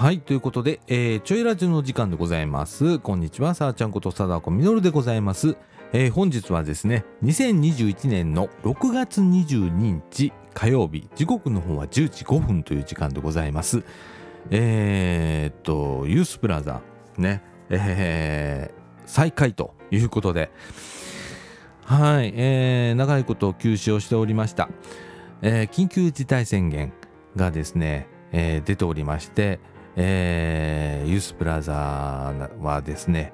はい、ということで、えー、ちょいラジオの時間でございます。こんにちは、さあちゃんことさだこみのるでございます。えー、本日はですね、2021年の6月22日火曜日、時刻の方は10時5分という時間でございます。えー、っと、ユースプラザ、ね、えー、再開ということで、はい、えー、長いこと休止をしておりました。えー、緊急事態宣言がですね、えー、出ておりまして、えー、ユースプラザはですね、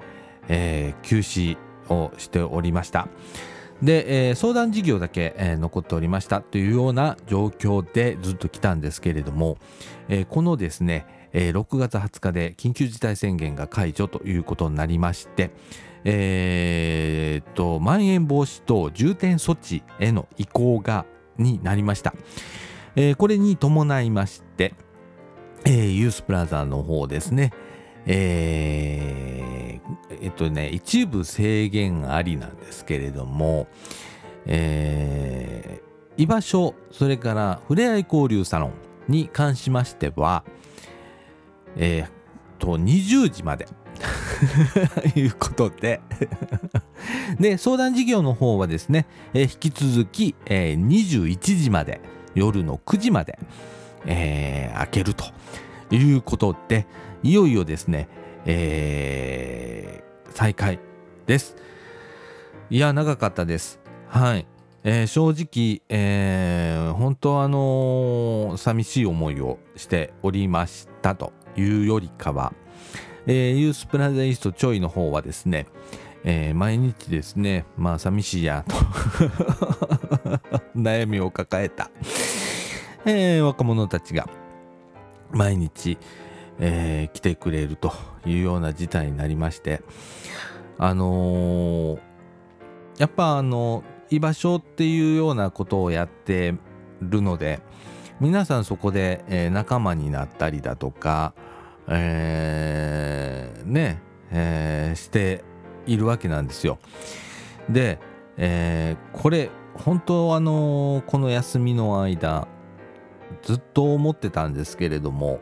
えー、休止をしておりました。で、えー、相談事業だけ、えー、残っておりましたというような状況でずっと来たんですけれども、えー、このですね、えー、6月20日で緊急事態宣言が解除ということになりまして、えー、と、まん延防止等重点措置への移行が、になりました。えー、これに伴いまして、えー、ユースプラザの方ですね、えー、えっとね、一部制限ありなんですけれども、えー、居場所、それからふれあい交流サロンに関しましては、えー、と、20時まで。いうことで。で、相談事業の方はですね、えー、引き続き、えー、21時まで、夜の9時まで、えー、開けるということで、いよいよですね、えー、再開です。いや、長かったです。はい。えー、正直、えー、本当あのー、寂しい思いをしておりましたというよりかは、えー、ユースプラザイストちょいの方はですね、えー、毎日ですね、まあ寂しいやと 悩みを抱えた、えー、若者たちが毎日、えー、来てくれるというような事態になりましてあのー、やっぱあの居場所っていうようなことをやってるので皆さんそこで、えー、仲間になったりだとか、えー、ね、えー、しているわけなんですよ。で、えー、これ本当あのこの休みの間ずっと思ってたんですけれども、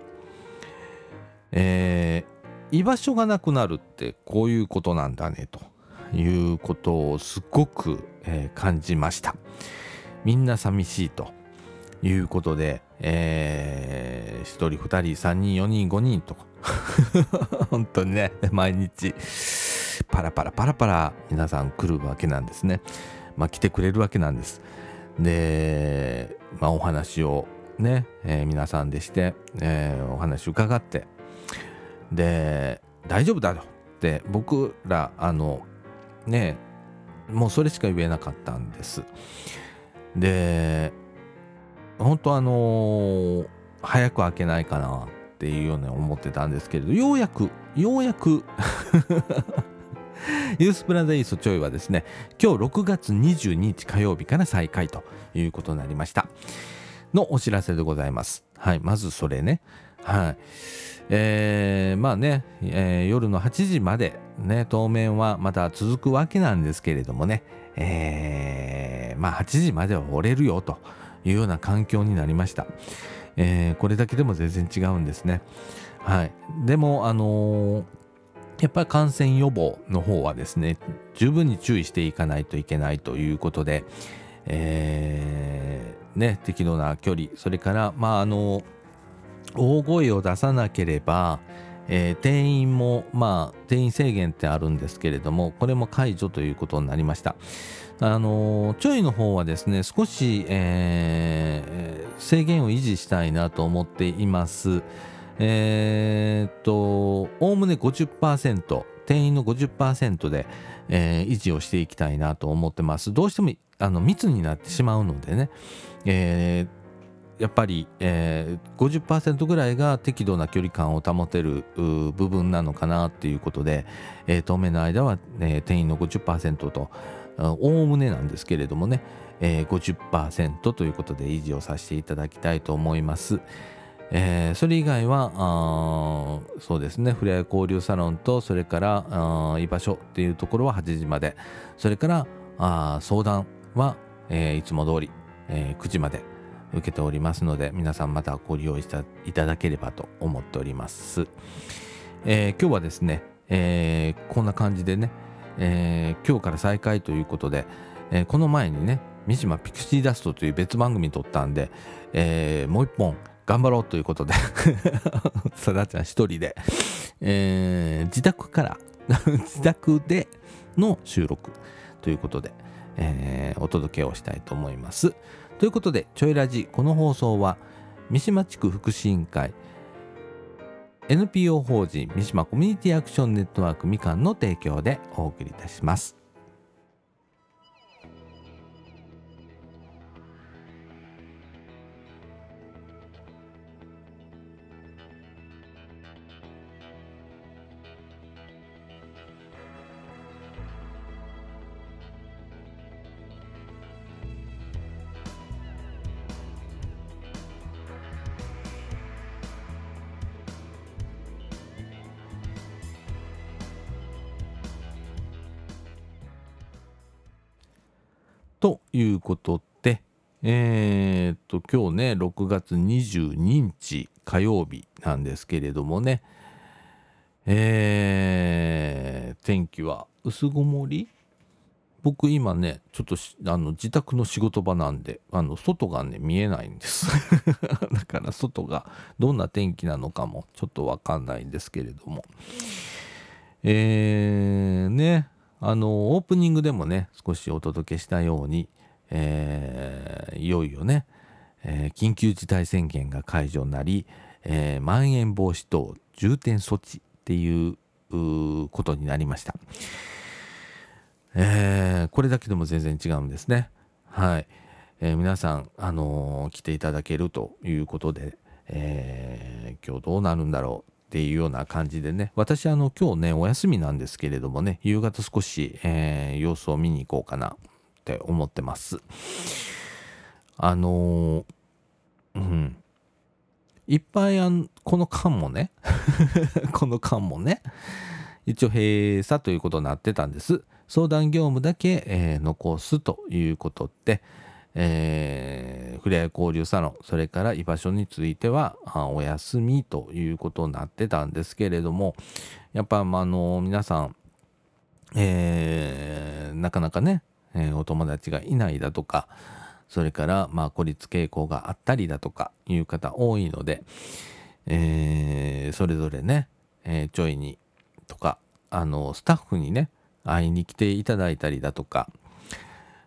えー、居場所がなくなるってこういうことなんだねということをすごく、えー、感じました。みんな寂しいということで、えー、1人2人3人4人5人とか 本当にね毎日パラパラパラパラ皆さん来るわけなんですね。まあ来てくれるわけなんです。で、まあお話をね、えー、皆さんでして、えー、お話伺ってで大丈夫だよって僕らあのねもうそれしか言えなかったんです。で本当あのー、早く開けないかなっていうように思ってたんですけれどようやくようやく ユースプラザイーストちょいはですね今日6月22日火曜日から再開ということになりました。のお知らせでございます。はいまずそれね。はい。えー、まあね、えー、夜の8時までね当面はまた続くわけなんですけれどもね、えー、まあ8時までは折れるよというような環境になりました、えー、これだけでも全然違うんですね。はい。でもあのーやっぱり感染予防の方はですね十分に注意していかないといけないということで、えー、ね適度な距離それからまああの大声を出さなければ、えー、定員もまあ定員制限ってあるんですけれどもこれも解除ということになりました。あのちょいの方はですね少し、えー、制限を維持したいなと思っています。えー、っとおおむね50%定員の50%で、えー、維持をしていきたいなと思ってます。どうしてもあの密になってしまうのでね、えーやっぱり、えー、50%ぐらいが適度な距離感を保てる部分なのかなっていうことで、えー、当面の間は、えー、定員の50%とおおむねなんですけれどもね、えー、50%ということで維持をさせていただきたいと思います。えー、それ以外はあそうですね。ふれあい交流サロンとそれから居場所っていうところは8時まで。それからあ相談は、えー、いつも通り、えー、9時まで受けておりますので皆さんまたご利用いただければと思っております、えー、今日はですね、えー、こんな感じでね、えー、今日から再開ということで、えこの前にね三島ピクシーダストという別番組撮ったんで、えもう一本頑張ろうということで さだちゃん一人で、えー、自宅から 自宅での収録ということで、えー、お届けをしたいと思います。ということで、ちょいラジ、この放送は、三島地区福祉委員会、NPO 法人三島コミュニティアクションネットワークみかんの提供でお送りいたします。いうことで、えー、っと、今日ね、6月22日火曜日なんですけれどもね、えー、天気は薄曇り？僕今ね、ちょっとあの自宅の仕事場なんで、あの外がね、見えないんです。だから外がどんな天気なのかもちょっとわかんないんですけれども。えー、ね、あのオープニングでもね少しお届けしたように、えー、いよいよね、えー、緊急事態宣言が解除になり、えー、まん延防止等重点措置っていうことになりました、えー、これだけでも全然違うんですね。はい、えー、皆さん、あのー、来ていただけるということで、えー、今日どうなるんだろうっていうような感じでね。私あの今日ねお休みなんですけれどもね夕方少し、え、様子を見に行こうかな。って思ってます。あの、うん。いっぱいあんこの間もね この間もね一応閉鎖ということになってたんです。相談業務だけ、えー、残すということで、えー、ふれあい交流サロンそれから居場所についてはお休みということになってたんですけれどもやっぱ、まあの皆さん、えー、なかなかね、えー、お友達がいないだとかそれから、まあ、孤立傾向があったりだとかいう方多いので、えー、それぞれね、えー、ちょいにとかあのスタッフにね会いに来ていただいたりだとか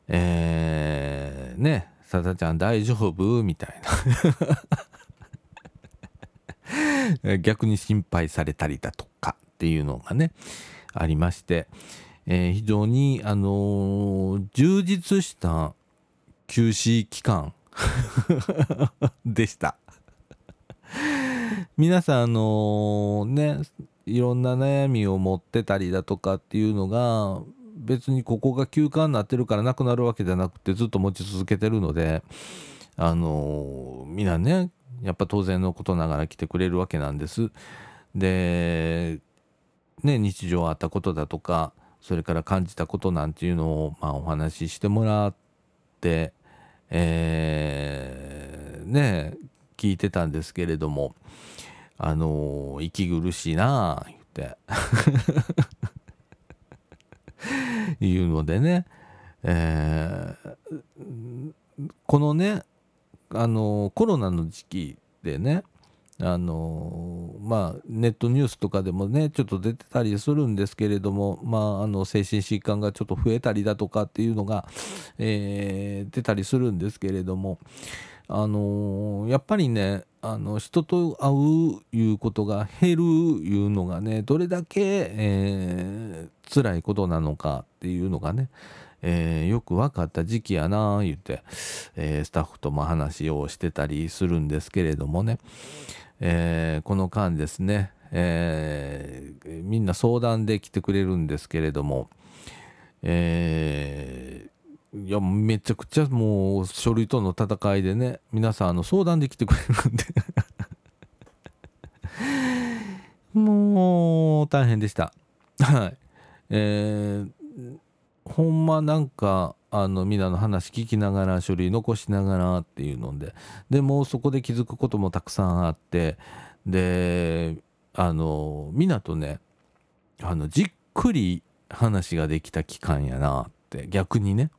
えー、ね、さだちゃん大丈夫？みたいな。逆に心配されたりだとかっていうのがね、ありまして、えー、非常に、あのー、充実した休止期間 でした。皆さん、あのー、ね、いろんな悩みを持ってたりだとかっていうのが、別にここが休館になってるからなくなるわけじゃなくてずっと持ち続けてるのであのみんなねやっぱ当然のことながら来てくれるわけなんです。でね日常あったことだとかそれから感じたことなんていうのを、まあ、お話ししてもらってえー、ね聞いてたんですけれどもあの息苦しいなあ言って。いうのでね、えー、このねあのコロナの時期でねあのまあネットニュースとかでもねちょっと出てたりするんですけれどもまああの精神疾患がちょっと増えたりだとかっていうのが、えー、出たりするんですけれどもあの、やっぱりねあの人と会ういうことが減るいうのがねどれだけ、えー、辛いことなのかっていうのがね、えー、よく分かった時期やな言って、えー、スタッフとも話をしてたりするんですけれどもね、えー、この間ですね、えー、みんな相談で来てくれるんですけれども、えーいやめちゃくちゃもう書類との戦いでね皆さんあの相談できてくれるんで。もう大変でした。はい。えー、ほんまなんかあのみんなの話聞きながら書類残しながらっていうのででもうそこで気づくこともたくさんあってであのみんなとねあのじっくり話ができた期間やなって逆にね、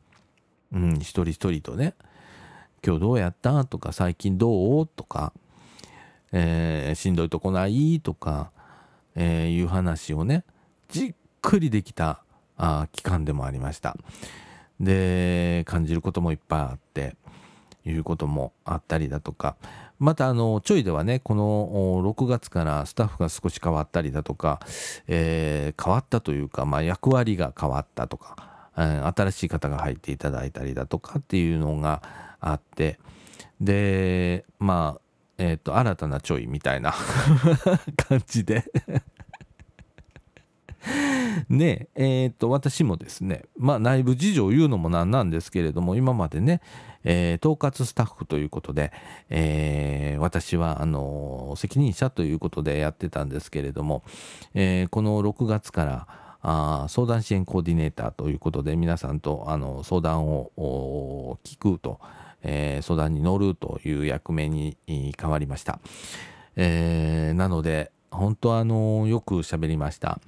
うん、一人一人とね「今日どうやった?」とか「最近どう?」とか、えー「しんどいとこない?」とか、えー、いう話をねじっくりできたあ期間でもありました。で感じることもいっぱいあっていうこともあったりだとか。またあのちょいではねこの6月からスタッフが少し変わったりだとか、えー、変わったというか、まあ、役割が変わったとか、えー、新しい方が入っていただいたりだとかっていうのがあってでまあえっ、ー、と新たなちょいみたいな 感じで ねえー、と私もですねまあ内部事情を言うのもなんなんですけれども今までね、えー、統括スタッフということで、えー、私はあの責任者ということでやってたんですけれども、え、この6月からあ相談支援コーディネーターということで皆さんとあの相談を聞くと、えー、相談に乗るという役目に変わりました。えー、なので本当あのよく喋りました。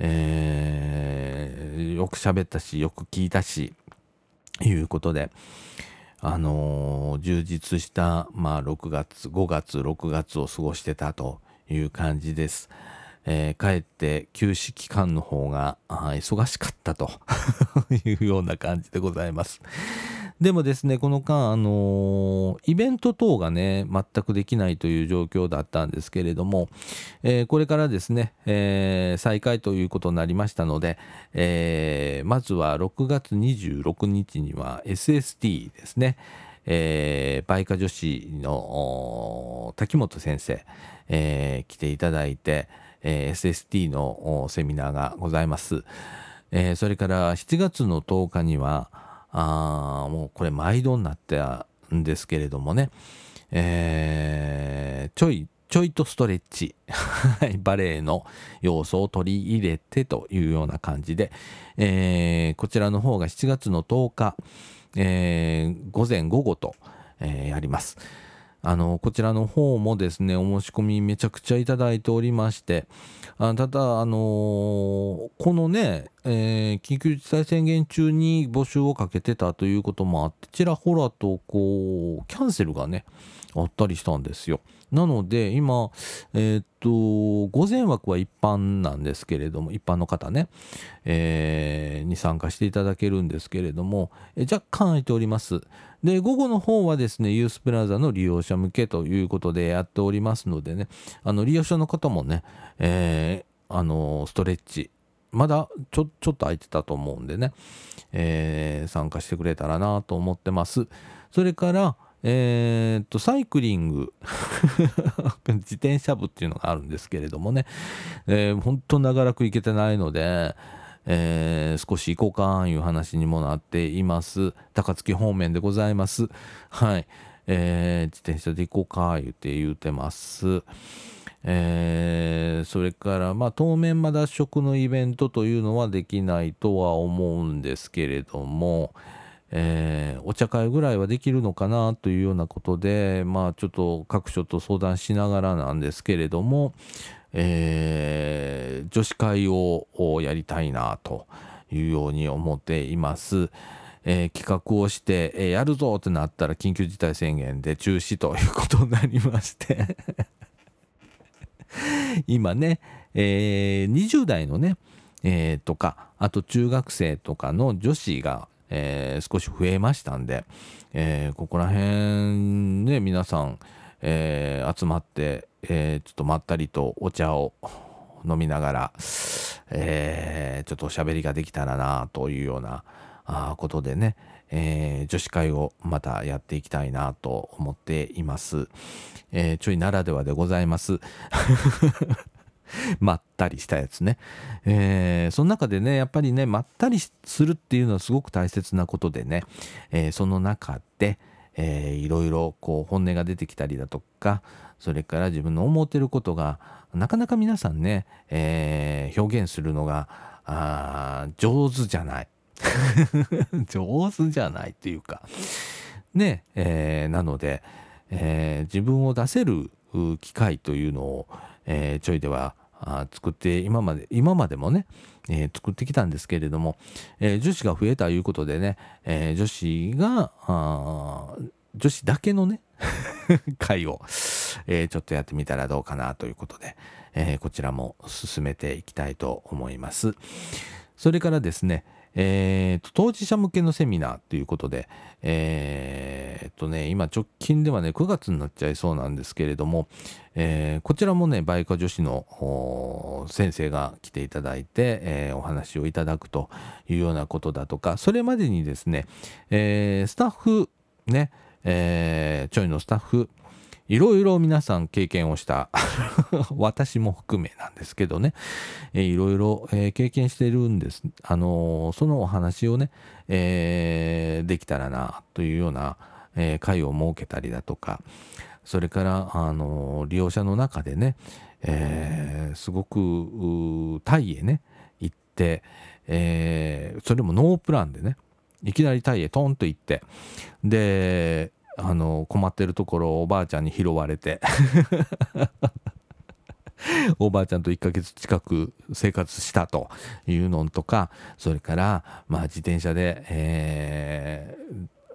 えー、よく喋ったしよく聞いたしいうことであのー、充実した、まあ、6月5月6月を過ごしてたという感じです。えー、かえって休止期間の方が忙しかったと いうような感じでございます。でもですね、この間、あのー、イベント等がね、全くできないという状況だったんですけれども、えー、これからですね、えー、再開ということになりましたので、えまずは6月26日には SST ですね、えー、バイカ女子の滝本先生、え来ていただいて、え SST のセミナーがございます。えそれから7月の10日には、あもうこれ毎度になったんですけれどもね、えー、ちょいちょいとストレッチ。バレエの要素を取り入れてというような感じで、えー、こちらの方が7月の10日、えー、午前午後と、えー、やります。あのこちらの方もですねお申し込みめちゃくちゃいただいておりましてあただあの、このね、えー、緊急事態宣言中に募集をかけてたということもあってちらほらとこうキャンセルがねあったりしたんですよ。なので今、え、っと午前枠は一般なんですけれども一般の方ね、えー、に参加していただけるんですけれども、え若干空いております。で午後の方はですねユースプラザの利用者向けということでやっておりますのでねあの利用者の方もね、えー、あのストレッチまだちょちょっと空いてたと思うんでね、えー、参加してくれたらなと思ってます。それからえー、っとサイクリング。自転車部っていうのがあるんですけれどもね、えー、本当長らく行けてないので、えー、少し行こうかいう話にもなっています。高槻方面でございます。はい、えー、自転車で行こうか言って言うてます。えー、それからまあ当面まだ食のイベントというのはできないとは思うんですけれども、えー、お茶会ぐらいはできるのかなというようなことでまあちょっと各所と相談しながらなんですけれども、えー、女子会をやりたいなというように思っています。えー、企画をして、えー、やるぞってなったら緊急事態宣言で中止ということになりまして 今ね、えー、20代のね、えー、とかあと中学生とかの女子が、えー、少し増えましたんで、えー、ここら辺ね皆さん、えー、集まって、え、ちょっとまったりとお茶を飲みながら、え、ちょっとおしゃべりができたらなというようなあことでね、え、女子会をまたやっていきたいなと思っています。え、ちょいならではでございます。まったりしたやつね。えー、その中でね、やっぱりね、まったりするっていうのはすごく大切なことでね、えー、その中で、えー、いろいろこう本音が出てきたりだとかそれから自分の思ってることがなかなか皆さんね、えー、表現するのがあ上手じゃない 上手じゃないっていうかねえー、なので、えー、自分を出せる機会というのを、えー、ちょいではあ作って今まで今までもね、えー、作ってきたんですけれども、えー、女子が増えたいうことでね、えー、女子が女子だけのね 会を、えちょっとやってみたらどうかなということで、えこちらも進めていきたいと思います。それからですね、えーと、当事者向けのセミナーということで、えーとね、今直近ではね9月になっちゃいそうなんですけれども、えー、こちらもねバイカ女子の先生が来ていただいて、えー、お話をいただくというようなことだとかそれまでにですね、えー、スタッフね、えー、ちょいのスタッフいろいろ皆さん経験をした 私も含めなんですけどね、いろいろ、経験してるんです。あの、そのお話をね、えー、できたらなというような、会を設けたりだとか、それから、あの、利用者の中でね、えー、すごくタイへね、行って、えー、それもノープランでね、いきなりタイへトンと行って、で、あの困ってるところをおばあちゃんに拾われて。おばあちゃんと1ヶ月近く生活したというのとかそれからまあ自転車で、え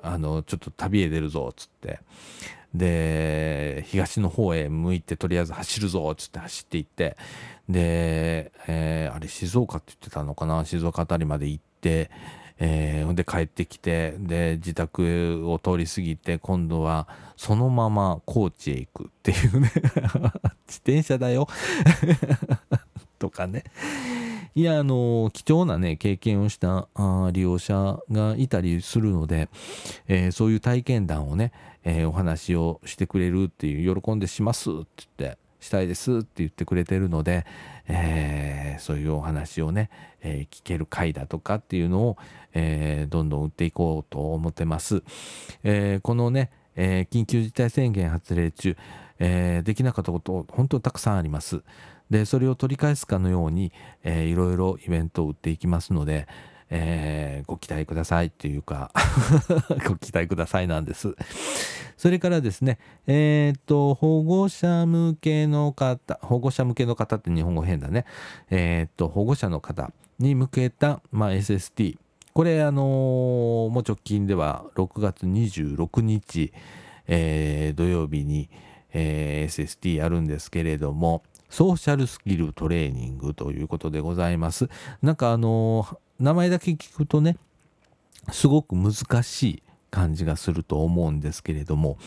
ー、あのちょっと旅へ出るぞっつって。で東の方へ向いてとりあえず走るぞっつって走っていって。で、えー、あれ静岡って言ってたのかな？静岡辺りまで行ってえー、で帰ってきてで自宅を通り過ぎて今度はそのまま高知へ行くっていうね。自転車だよ。とかね。いやあの貴重なね経験をしたあ利用者がいたりするので、えー、そういう体験談をね、えー、お話をしてくれるっていう喜んでしますって言ってしたいですって言ってくれてるので、えー、そういうお話をね、えー、聞ける回だとかっていうのを、えー、どんどん売っていこうと思ってます。えこのね、え緊急事態宣言発令中、えできなかったこと本当にたくさんあります。でそれを取り返すかのように、えー、いろいろイベントを売っていきますので、えー、ご期待くださいっていうか ご期待くださいなんです。それからですね、えっ、と、保護者向けの方、保護者向けの方って日本語変だね。えっ、と、保護者の方に向けた、まあ、SST。これ、あのー、もう直近では6月26日、えー、土曜日に、えー、SST やるんですけれども、ソーシャルスキルトレーニングということでございます。なんかあのー、名前だけ聞くとね、すごく難しい感じがすると思うんですけれども、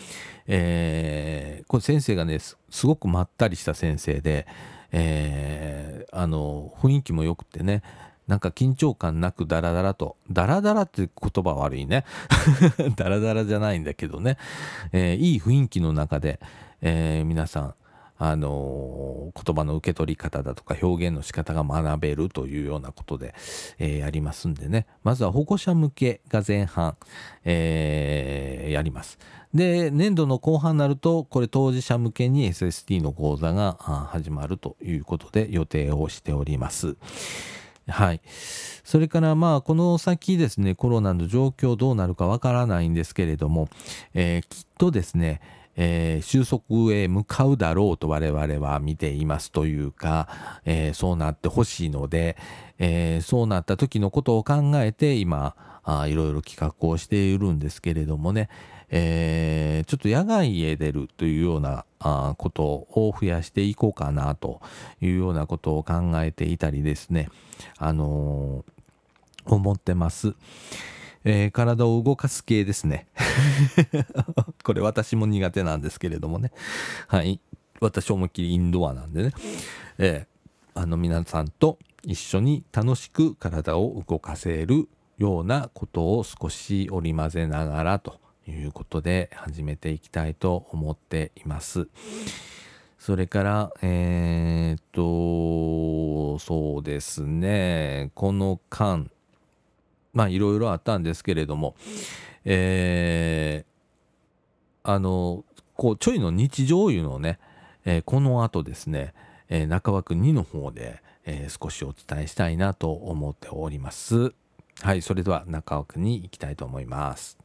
えー、これ先生がねすごくまったりした先生で、えー、あの雰囲気も良くてねなんか緊張感なくダラダラとダラダラって言葉悪いね。ダラダラじゃないんだけどね、えー、いい雰囲気の中で、えー、皆さんあの言葉の受け取り方だとか表現の仕方が学べるというようなことで、えー、やりますんでねまずは保護者向けが前半、えー、やります。で年度の後半になるとこれ当事者向けに SST の講座が始まるということで予定をしております。はい。それからまあこの先ですねコロナの状況どうなるかわからないんですけれども、えー、きっとですねえー、収束へ向かうだろうと我々は見ていますというか、えー、そうなってほしいので、えー、そうなった時のことを考えて今あいろいろ企画をしているんですけれどもね、え、ちょっと野外へ出るというようなあことを増やしていこうかなというようなことを考えていたりですね、あの、思ってます。えー、体を動かす系ですね。これ私も苦手なんですけれどもね。はい。私思いっきりインドアなんでね。えー、あの皆さんと一緒に楽しく体を動かせるようなことを少し織り交ぜながらということで始めていきたいと思っています。それから、えー、っと、そうですね、この間、まあいろいろあったんですけれども、えー、あのこうちょいの日常いうのをね、えー、この後ですね、えー、中枠2の方で、えー、少しお伝えしたいなと思っております。はいそれでは中枠に行きたいと思います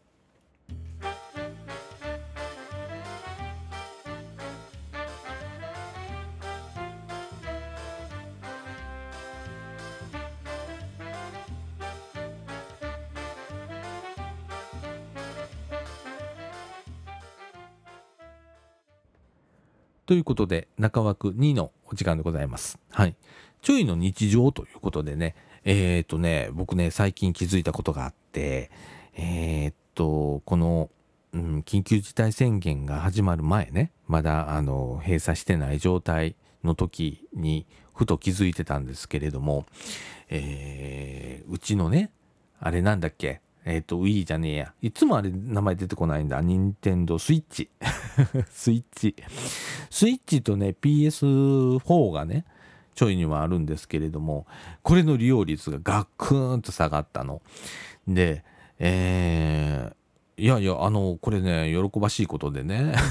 ということで、中枠2のお時間でございます。はい。ちょいの日常ということでね、えっ、ー、とね、僕ね、最近気づいたことがあって、えっ、ー、と、この、うん、緊急事態宣言が始まる前ね、まだ、あの、閉鎖してない状態の時に、ふと気づいてたんですけれども、えー、うちのね、あれなんだっけ、えっ、ー、と、Wii じゃねえや。いつもあれ名前出てこないんだ。任天堂スイッチ。スイッチ。スイッチとね、PS4 がね、ちょいにはあるんですけれども、これの利用率がガクーンと下がったの。で、えー、いやいや、あの、これね、喜ばしいことでね。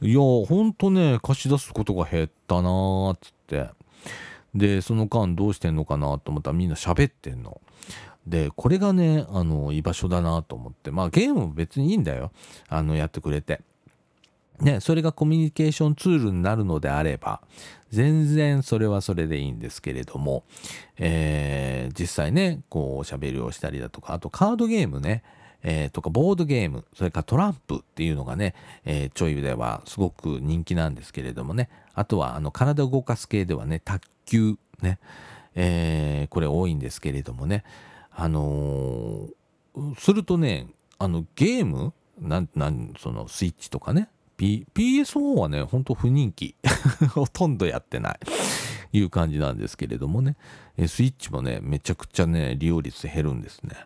いや、ほんとね、貸し出すことが減ったなーっつって。でその間どうしてんのかなと思ったらみんな喋ってんの。でこれがねあの居場所だなと思ってまあゲームも別にいいんだよあのやってくれて。ね、それがコミュニケーションツールになるのであれば全然それはそれでいいんですけれども、えー、実際ねこうおしゃべりをしたりだとかあとカードゲームねえー、とかボードゲームそれからトランプっていうのがね、えー、ちょいではすごく人気なんですけれどもねあとはあの体を動かす系ではね卓球ね、えー、これ多いんですけれどもね、あのー、するとね、あのゲームなんなんそのスイッチとかね、P、PS4 はね、ほんと不人気。ほとんどやってない。いう感じなんですけれどもね、スイッチもね、めちゃくちゃね、利用率減るんですね。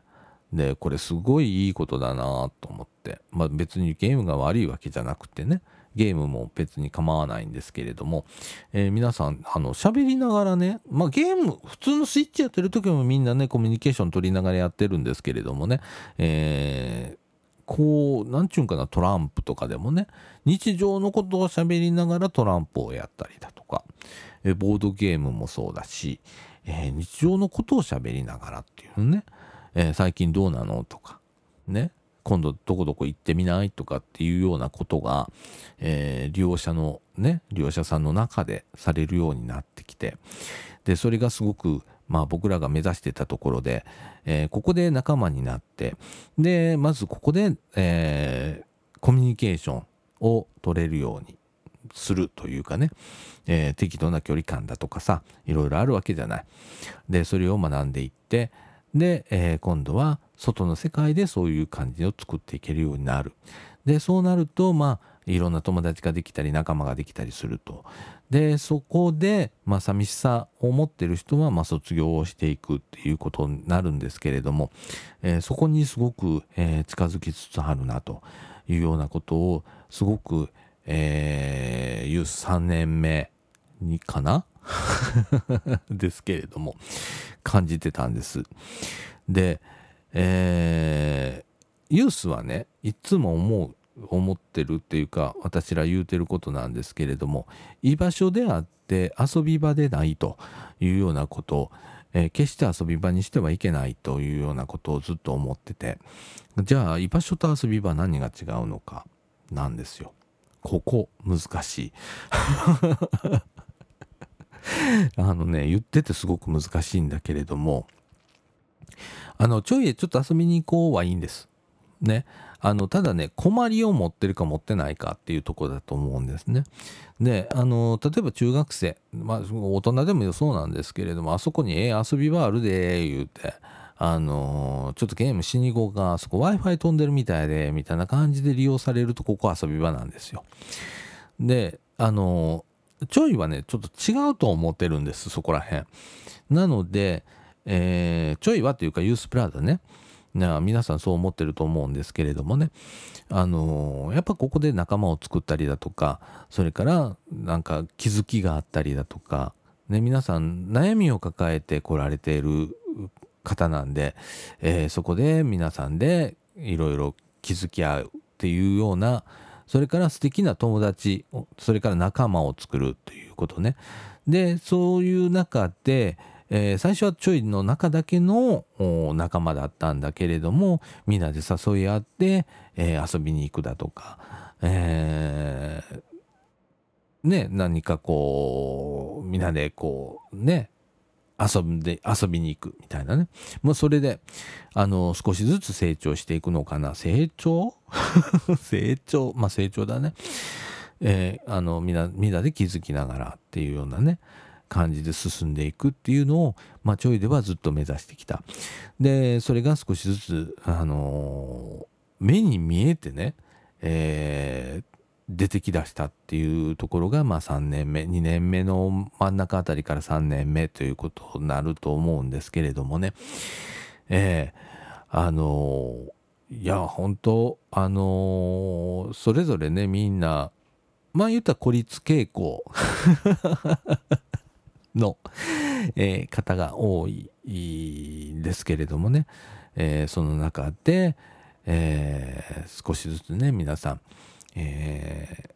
で、これすごいいいことだなと思って。まあ別にゲームが悪いわけじゃなくてね、ゲームも別に構わないんですけれども、えー、皆さん、あの、喋りながらね、まあゲーム、普通のスイッチやってる時もみんなね、コミュニケーション取りながらやってるんですけれどもね、えー、こう、なんちゅうんかな、トランプとかでもね、日常のことを喋りながらトランプをやったりだとか、えー、ボードゲームもそうだし、えー、日常のことを喋りながらっていうね、えー、最近どうなのとか、ね、今度どこどこ行ってみない？とかっていうようなことが、えー、利用者のね利用者さんの中でされるようになってきてでそれがすごくまあ僕らが目指してたところで、えー、ここで仲間になってでまずここで、えー、コミュニケーションを取れるようにするというかね、えー、適度な距離感だとかさいろいろあるわけじゃない。でそれを学んでいってで、えー、今度は外の世界でそういう感じを作っていけるようになる。でそうなるとまあいろんな友達ができたり仲間ができたりすると。でそこで、まあ、寂しさを持ってる人は、まあ、卒業をしていくっていうことになるんですけれども、えー、そこにすごく、えー、近づきつつあるなというようなことをすごく、えー、ユース3年目にかな？ですけれども感じてたんです。で、えー、ユースはねいつも思う思ってるっていうか私ら言うてることなんですけれども居場所であって遊び場でないというようなことを、えー、決して遊び場にしてはいけないというようなことをずっと思っててじゃあ居場所と遊び場何が違うのかなんですよ。ここ難しい あのね、言っててすごく難しいんだけれども、あの、ちょいちょっと遊びに行こうはいいんです。ね。あの、ただね、困りを持ってるか持ってないかっていうとこだと思うんですね。で、あの、例えば中学生、まあ、大人でもそうなんですけれども、あそこにええ遊び場あるで、言うて、あのちょっとゲームしに行こうか、あそこ Wi-Fi 飛んでるみたいで、みたいな感じで利用されると、ここ遊び場なんですよ。で、あのちょいはね、ちょっと違うと思ってるんです、そこら辺。なので、えー、ちょいはというかユースプラザね。な皆さんそう思ってると思うんですけれどもね、あのー、やっぱここで仲間を作ったりだとかそれからなんか気づきがあったりだとか、ね、皆さん悩みを抱えてこられている方なんで、えー、そこで皆さんでいろいろ気づき合うっていうようなそれから素敵な友達それから仲間を作るということね。でそういう中で、えー、最初はちょいの中だけの仲間だったんだけれどもみんなで誘い合って、えー、遊びに行くだとか、えー、ね何かこうみんなでこうね遊んで遊びに行くみたいなね。もうそれであの少しずつ成長していくのかな。成長？成長？まあ成長だね。えー、あのみんなみんなで気づきながらっていうようなね感じで進んでいくっていうのを、まあ、ちょいではずっと目指してきた。でそれが少しずつ、あのー、目に見えてね、えー、出てきだしたっていうところが、まあ、3年目2年目の真ん中あたりから3年目ということになると思うんですけれどもね。えー、あの、いや本当あの、それぞれねみんなまあ言ったら孤立傾向 の、えー、方が多いんですけれどもね、えー、その中で、えー、少しずつね皆さんえ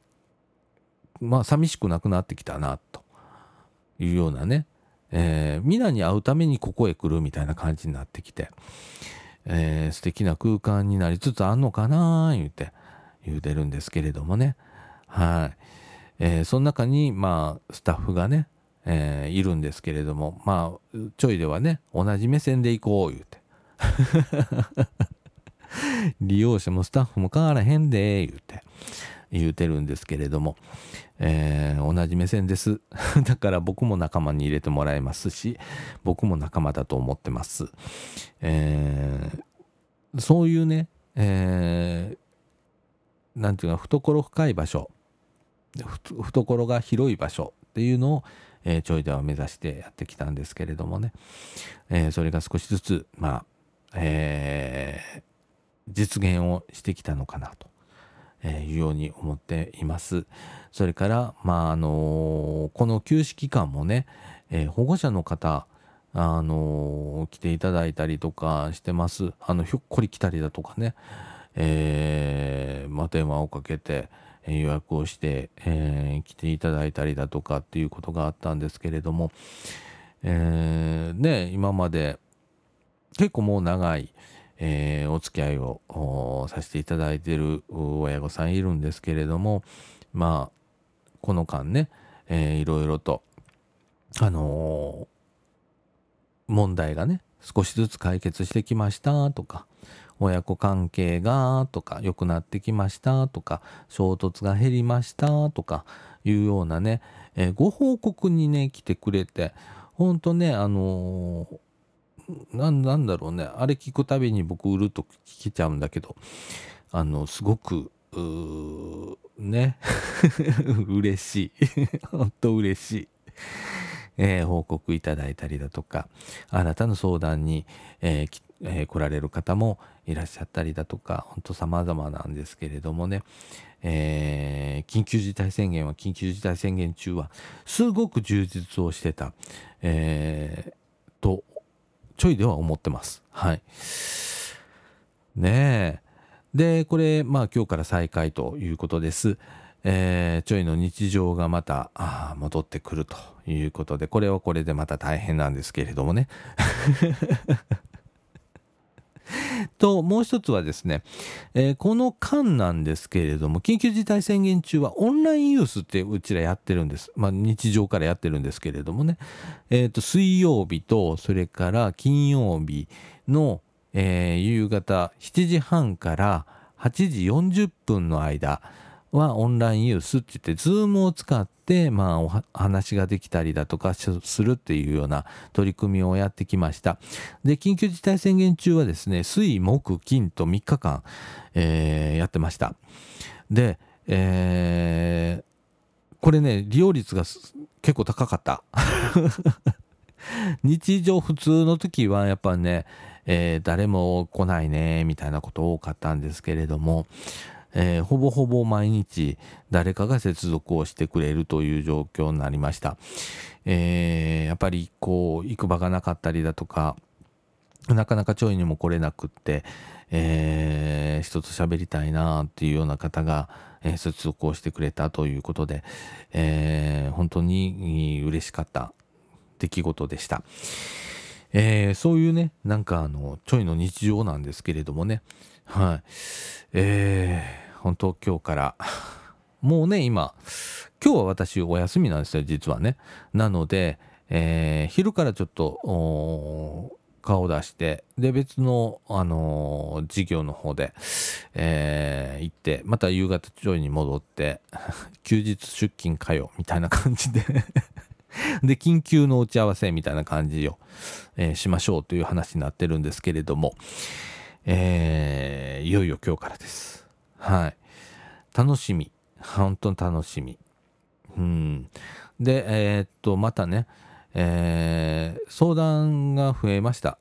ー、まあ寂しくなくなってきたなというようなね、えー、皆に会うためにここへ来るみたいな感じになってきて、えー、素敵な空間になりつつあんのかな言うて言うてるんですけれどもね。はい、えー、その中にまあスタッフがね、えー、いるんですけれどもまあちょいではね同じ目線で行こう言うて。利用者もスタッフも変わらへんで言うて言うてるんですけれども、えー、同じ目線です。だから僕も仲間に入れてもらえますし僕も仲間だと思ってます、えー、そういうね、えー、なんていうか懐深い場所懐が広い場所っていうのを、えー、ちょいでは目指してやってきたんですけれどもね、えー、それが少しずつまあえー、実現をしてきたのかなと。いうように思っています。それから、まああのこの休止期間もね、えー、保護者の方、あの来ていただいたりとかしてます。あのひょっこり来たりだとかね、えー、まあ、電話をかけて、え予約をして、えー、来ていただいたりだとかっていうことがあったんですけれども、えー、ね今まで結構もう長い、えー、お付き合いをさせていただいている親御さんいるんですけれどもまあこの間ね、えー、いろいろとあのー、問題がね少しずつ解決してきましたとか親子関係がとか良くなってきましたとか衝突が減りましたとかいうようなね、えー、ご報告にね来てくれて本当ねあのーなんだろうね。あれ聞くたびに僕うるっと聞けちゃうんだけどあのすごくね。嬉しい。本当嬉しい、えー、報告いただいたりだとかあなたの相談に、えーえー、来られる方もいらっしゃったりだとか本当様々なんですけれどもね、えー、緊急事態宣言は緊急事態宣言中はすごく充実をしてた、えー、とちょいでは思ってます。はい。ねえ。で、これ、まあ今日から再開ということです。えー、ちょいの日常がまたあ戻ってくるということで、これはこれでまた大変なんですけれどもね。ともう一つはですね、えー、この間なんですけれども緊急事態宣言中はオンラインユースってうちらやってるんです、まあ、日常からやってるんですけれどもね、えー、と水曜日とそれから金曜日の、えー、夕方7時半から8時40分の間はオンラインユースって言って、ズームを使って、まあ、お話ができたりだとかするっていうような取り組みをやってきました。で、緊急事態宣言中はですね、水、木、金と3日間、えー、やってました。で、えー、これね、利用率が結構高かった。日常普通の時はやっぱね、えー、誰も来ないねみたいなこと多かったんですけれどもえー、ほぼほぼ毎日誰かが接続をしてくれるという状況になりました。えー、やっぱりこう行く場がなかったりだとかなかなかちょいにも来れなくって、えー、人と喋りたいなっていうような方が、えー、接続をしてくれたということで、えー、本当に嬉しかった出来事でした。えー、そういうね、なんかあの、ちょいの日常なんですけれどもね、はい。えー、本当今日から、もうね、今、今日は私お休みなんですよ、実はね。なので、えー、昼からちょっと、顔を出して、で、別の、あのー、事業の方で、えー、行って、また夕方ちょいに戻って、休日出勤かよ、みたいな感じで で、緊急の打ち合わせみたいな感じを、えー、しましょうという話になってるんですけれども、えー、いよいよ今日からです。はい。楽しみ。本当に楽しみ。うん。で、えー、っと、またね、えー、相談が増えました。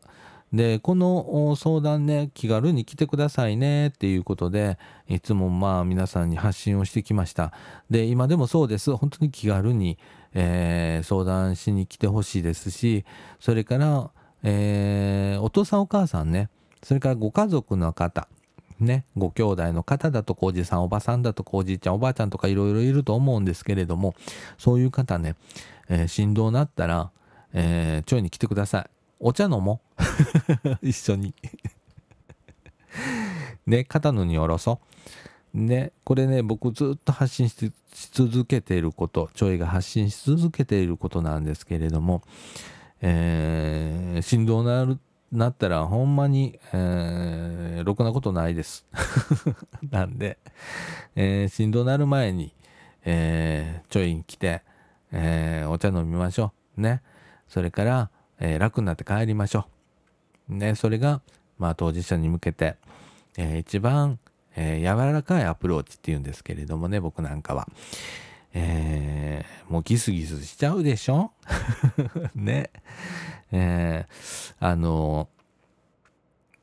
で、この相談ね、気軽に来てくださいねっていうことで、いつもまあ皆さんに発信をしてきました。で、今でもそうです。本当に気軽に、えー、相談しに来てほしいですし、それから、えー、お父さんお母さんね、それからご家族の方、ね、ご兄弟の方だとかおじさんおばさんだとかおじいちゃんおばあちゃんとかいろいろいると思うんですけれどもそういう方ね、えー、振動なったら、えー、ちょいに来てください。お茶飲もう。一緒に。ね肩の荷下ろそう。ねこれね僕ずっと発信し続けていることちょいが発信し続けていることなんですけれども、えー、振動なるなったらほんまに、えー、ろくなことないです。なんで、えー、振動なる前に、えー、ちょい来て、えー、お茶飲みましょう。ね。それから、えー、楽になって帰りましょう。ね。それが、まあ、当事者に向けて、えー、一番、えー、柔らかいアプローチっていうんですけれどもね、僕なんかは。えー、もうギスギスしちゃうでしょ？ね。えー、あの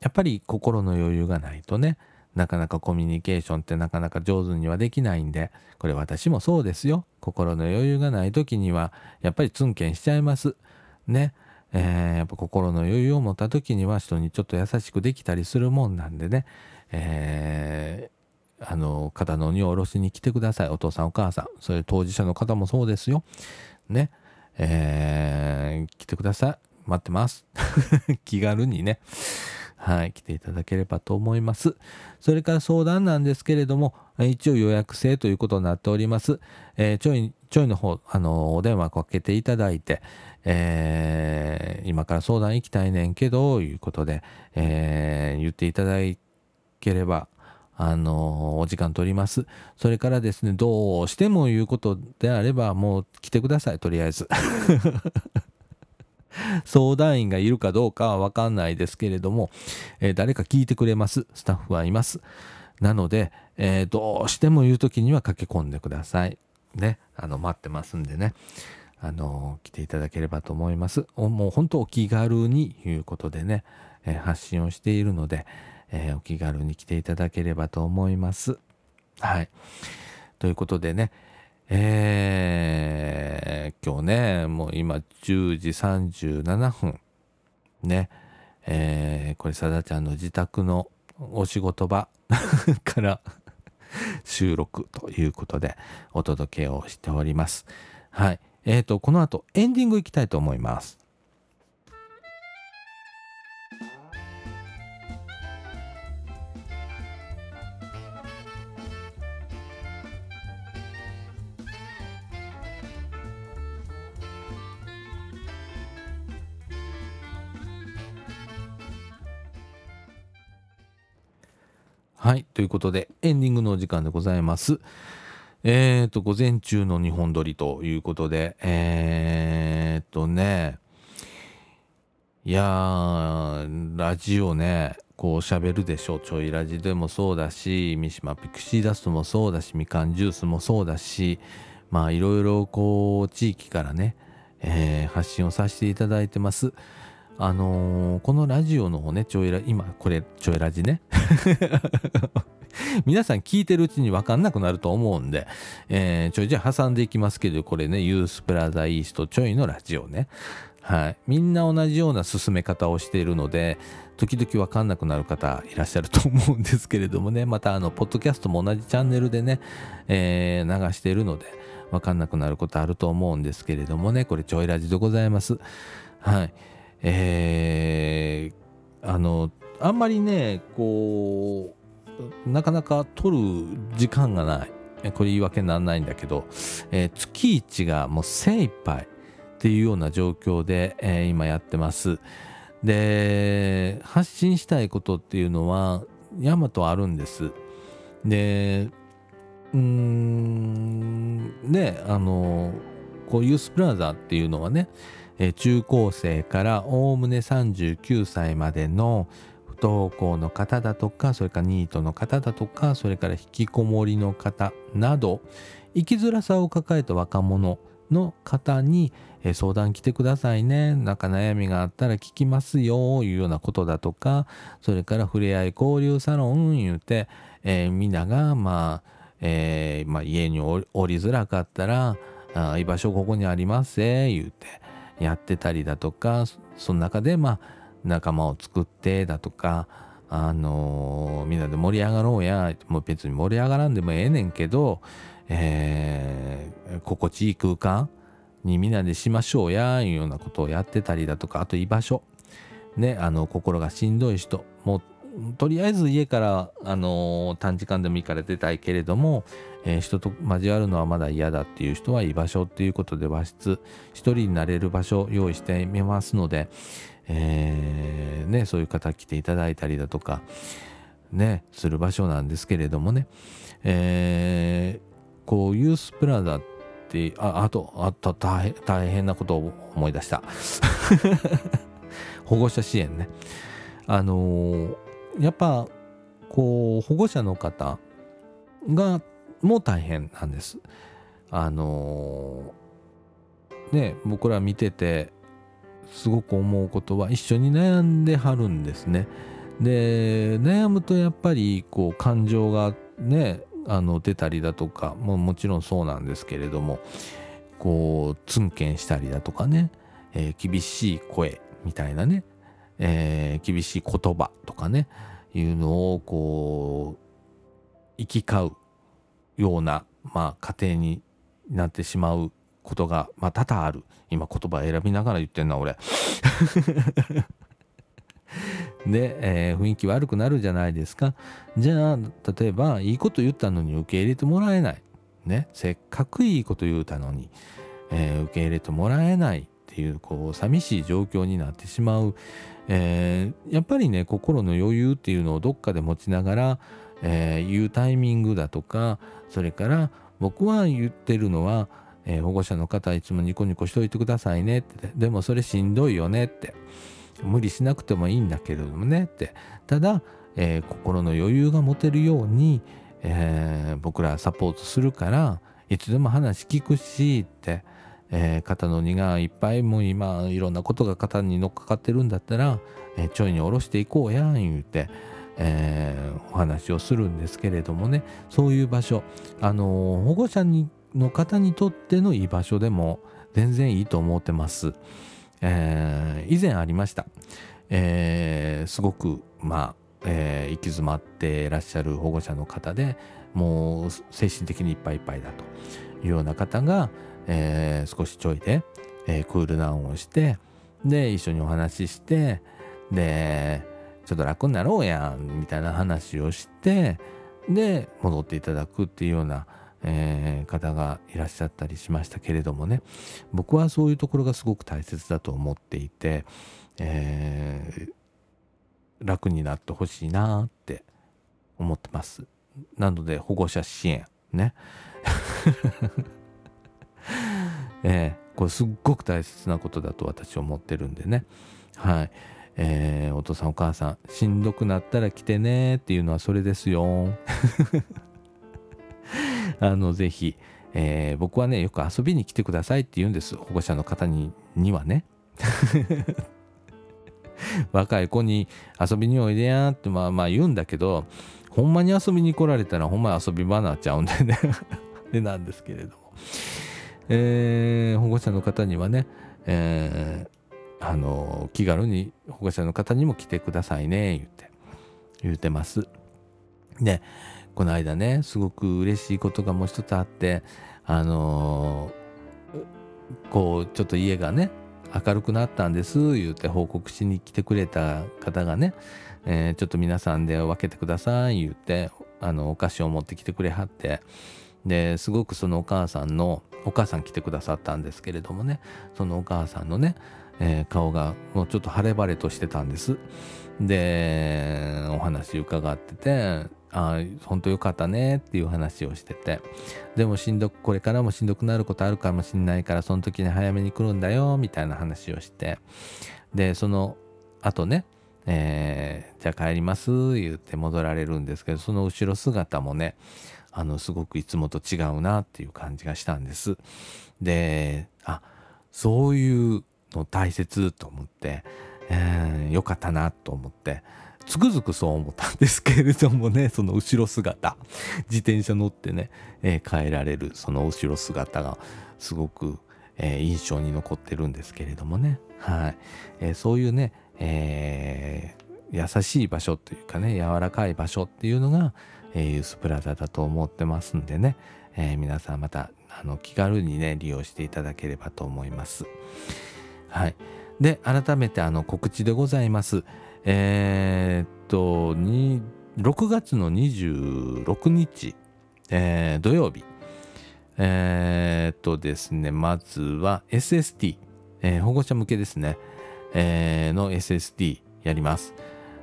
やっぱり心の余裕がないとねなかなかコミュニケーションってなかなか上手にはできないんでこれ私もそうですよ。心の余裕がない時にはやっぱりツンケンしちゃいます。ね。えー、やっぱ心の余裕を持った時には人にちょっと優しくできたりするもんなんでね、えー、あの肩の荷を下ろしに来てください。お父さんお母さん。それ当事者の方もそうですよ。ね。えー、来てください。待ってます。気軽にね、はい、来ていただければと思います。それから相談なんですけれども、一応予約制ということになっております。えー、ちょい、ちょいの方、あの、お電話かけていただいて、えー、今から相談行きたいねんけど、いうことで、え、言っていただければ、あのお時間取ります。それからですね、どうしても言うことであれば、もう来てください、とりあえず。相談員がいるかどうかはわかんないですけれども、えー、誰か聞いてくれます。スタッフはいます。なので、えー、どうしても言う時には駆け込んでください。ね、あの、待ってますんでね。あの、来ていただければと思います。もう本当お気軽にいうことでね、えー、発信をしているので、えー、お気軽に来ていただければと思います。はい。ということでね、えー、今日ね、もう今10時37分。ね。えー、これ、さだちゃんの自宅のお仕事場 から 収録ということでお届けをしております。はい。えっ、ー、と、この後エンディングいきたいと思います。はい。ということで、エンディングのお時間でございます。えっ、ー、と、午前中の2本撮りということで、えっ、ー、とね、いやー、ラジオね、こう喋るでしょう。ちょいラジでもそうだし、三島ピクシーダストもそうだし、みかんジュースもそうだし、まあいろいろこう、地域からね、えー、発信をさせていただいてます。あのー、このラジオの方ね、ちょいラ、今、これ、ちょいラジね。皆さん聞いてるうちに分かんなくなると思うんで、えー、ちょいじゃあ挟んでいきますけど、これね、ユースプラザイーストちょいのラジオね。はい。みんな同じような進め方をしているので、時々分かんなくなる方いらっしゃると思うんですけれどもね、またあの、ポッドキャストも同じチャンネルでね、えー、流しているので、分かんなくなることあると思うんですけれどもねこれちょいラジでございますはいえー、あのあんまりねこうなかなか取る時間がない。これ言い訳にならないんだけど、えー、月1がもう精一杯っていうような状況で、えー、今やってます。で発信したいことっていうのはヤマトあるんです。でうーんねあのこうユースプラザっていうのはね、え中高生からおおむね39歳までの不登校の方だとかそれからニートの方だとかそれから引きこもりの方など生きづらさを抱えた若者の方に相談来てくださいね。なんか悩みがあったら聞きますよいうようなことだとかそれから触れ合い交流サロン言うて、えー、みんながまあ、えーまあ、家におりづらかったらあ居場所ここにありますぜ言うてやってたりだとかその中でまあ仲間を作ってだとかあのー、みんなで盛り上がろうやもう別に盛り上がらんでもええねんけど、えー、心地いい空間にみんなでしましょうやいうようなことをやってたりだとかあと居場所。ねあの心がしんどい人もうとりあえず家から、あのー、短時間でもいいから出たいけれども、えー、人と交わるのはまだ嫌だっていう人は居場所っていうことで和室一人になれる場所を用意してみますので、えー、ね、そういう方来ていただいたりだとかねする場所なんですけれどもね、えこうユースプラザってああとあと大大変なことを思い出した。保護者支援ね。あのー、やっぱこう保護者の方がも大変なんです。あのー、ね僕ら見ててすごく思うことは一緒に悩んではるんですね。で悩むとやっぱりこう感情がねあの出たりだとかももちろんそうなんですけれどもこうツンケンしたりだとかね、えー、厳しい声みたいなね、えー、厳しい言葉とかねいうのをこう行き交うような、まあ、家庭になってしまうことが、まあ、多々ある今言葉選びながら言ってんな俺 で、えー、雰囲気悪くなるじゃないですか。じゃあ、例えば、いいこと言ったのに受け入れてもらえない。ね、せっかくいいこと言うたのに、えー、受け入れてもらえないっていう、こう、寂しい状況になってしまう。えー、やっぱりね、心の余裕っていうのをどっかで持ちながら、えー、言うタイミングだとか、それから僕は言ってるのは、えー、保護者の方いつもニコニコしといてくださいねって、でもそれしんどいよねって。無理しなくてもいいんだけれどもねってただ、えー、心の余裕が持てるように、え、僕らサポートするからいつでも話聞くしって、え、肩の荷がいっぱいもう今いろんなことが肩に乗っかかってるんだったら、えちょいに下ろしていこうやん言うて、えお話をするんですけれどもね。そういう場所。あの保護者にの方にとっての居場所でも全然いいと思ってます。えー、以前ありました、えー、すごくまあ、えー、行き詰まっていらっしゃる保護者の方でもう精神的にいっぱいいっぱいだというような方が、えー、少しちょいで、えー、クールダウンをしてで一緒にお話ししてでちょっと楽になろうやんみたいな話をしてで戻っていただくっていうようなえー、方がいらっしゃったりしましたけれどもね。僕はそういうところがすごく大切だと思っていて、えー、楽になってほしいなって思ってます。なので保護者支援ね。えー、これすっごく大切なことだと私は思ってるんでね。はい。えー、お父さんお母さんしんどくなったら来てねっていうのはそれですよ あの、ぜひ、えー、僕はね、よく遊びに来てくださいって言うんです。保護者の方ににはね。若い子に遊びにおいでやってまあまあ言うんだけど、ほんまに遊びに来られたらほんま遊び場になっちゃうんでね でなんですけれども。えー、保護者の方にはね、えー、あの、気軽に保護者の方にも来てくださいね、言って、言うてます。でこの間ねすごく嬉しいことがもう一つあってあのこうちょっと家がね明るくなったんです言って報告しに来てくれた方がね、えーちょっと皆さんで分けてください言ってあのお菓子を持ってきてくれはってですごくそのお母さんのお母さん来てくださったんですけれどもねそのお母さんのね、えー顔がもうちょっと晴れ晴れとしてたんです。でお話伺っててあ本当よかったねっていう話をしてて。でもしんどくこれからもしんどくなることあるかもしんないからその時に早めに来るんだよみたいな話をして。でその後ねえーじゃあ帰ります言って戻られるんですけどその後ろ姿もねあのすごくいつもと違うなっていう感じがしたんです。であそういうの大切と思って、えーよかったなと思ってつくづくそう思ったんですけれどもね その後ろ姿自転車乗ってね、えー帰られるその後ろ姿がすごく、えー印象に残ってるんですけれどもね。はい、えーそういうね、えー優しい場所というかね柔らかい場所っていうのが、えーユースプラザだと思ってますんでね、えー皆さんまたあの気軽にね利用していただければと思います。はい、で改めてあの告知でございます。えーっと6月の26日、えー土曜日えーっとですねまずは SST、えー保護者向けですね、えーの SST やります。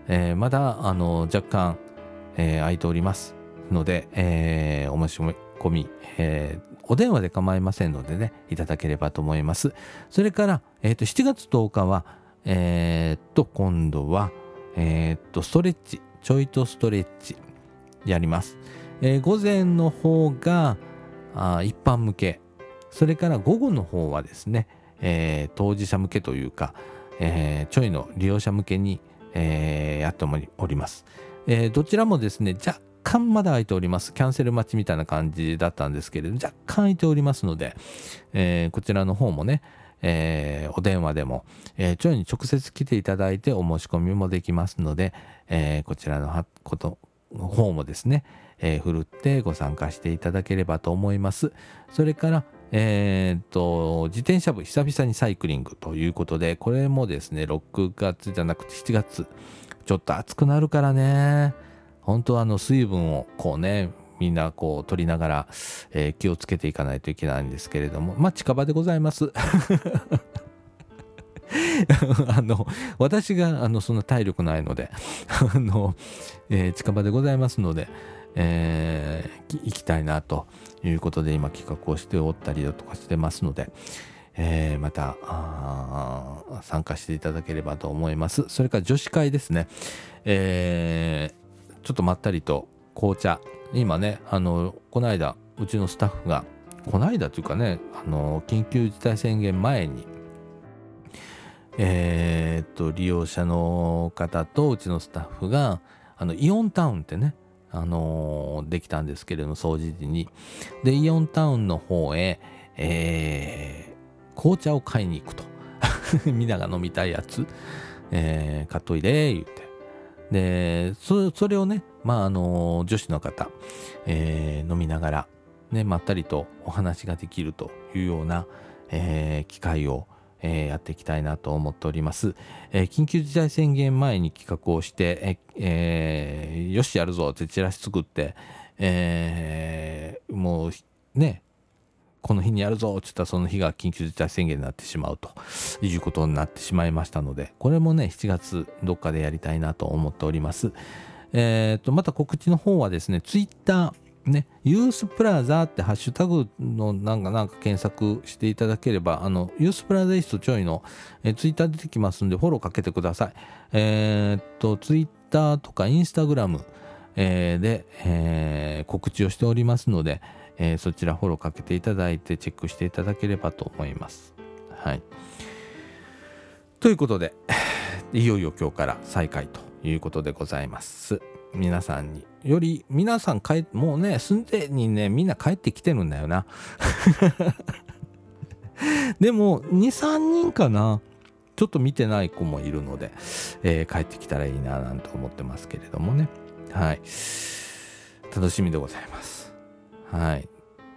えーまだあの若干、えー空いておりますので、えーお申し込み、えーお電話で構いませんのでねいただければと思います。それから、えーと7月10日はえーっと今度はえーっとストレッチちょいとストレッチやります、え午前の方があ一般向け。それから午後の方はですね、え当事者向けというか、えちょいの利用者向けに、えやっております、えどちらもですね若干まだ空いておりますキャンセル待ちみたいな感じだったんですけれど若干空いておりますので、えーこちらの方もねえーお電話でも、えー、ちょいに直接来ていただいてお申し込みもできますので、えーこちらのこと方もですね、えーふるってご参加していただければと思います。それから、えーっと、自転車部久々にサイクリングということで、これもですね、6月じゃなくて7月、ちょっと暑くなるからね、本当はあの水分をこうね、みんなこう取りながら、えー気をつけていかないといけないんですけれども、まあ近場でございます。あの私があのそんな体力ないのであの、えー近場でございますので、えー行きたいなということで今企画をしておったりだとかしてますので、えーまた参加していただければと思いますそれから女子会ですね、えーちょっとまったりと紅茶。今ねあのこの間うちのスタッフがこの間というかねあの緊急事態宣言前にえーっと利用者の方とうちのスタッフがあのイオンタウンってねあのーできたんですけれども掃除時に。でイオンタウンの方へ、えー紅茶を買いに行くと。みんなが飲みたいやつ、えー買っといで言って。でそそれをねまああの女子の方、えー飲みながらねまったりとお話ができるというような、えー機会をえーやっていきたいなと思っております、えー緊急事態宣言前に企画をして、ええーよしやるぞってチラシ作って、えーもうねこの日にやるぞって言ったらその日が緊急事態宣言になってしまうということになってしまいましたのでこれもね7月どっかでやりたいなと思っておりますえーとまた告知の方はですねツイッターね、ユースプラザってハッシュタグのなんかなんか検索していただければ、あの、ユースプラザイストちょいの、えツイッター出てきますんで、フォローかけてください。えーと、ツイッターとかインスタグラム、えーで、えー告知をしておりますので、えーそちらフォローかけていただいてチェックしていただければと思います。はい。ということで、いよいよ今日から再開ということでございます。皆さんにより皆さん帰もうねすんでにねみんな帰ってきてるんだよな でも23人かな？ちょっと見てない子もいるので、えー帰ってきたらいいななんて思ってますけれどもねはい楽しみでございます。はい。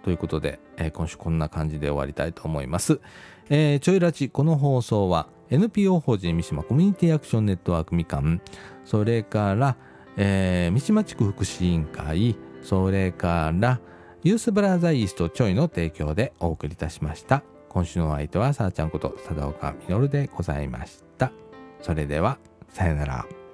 ということで、えー今週こんな感じで終わりたいと思います。えーちょいラジ、この放送は NPO 法人三島コミュニティアクションネットワークみかん、それから、えー三島地区福祉委員会、それから、ユースブラザーイーストちょいの提供でお送りいたしました。今週のお相手はさあちゃんこと佐岡みのるでございました。それでは、さよなら。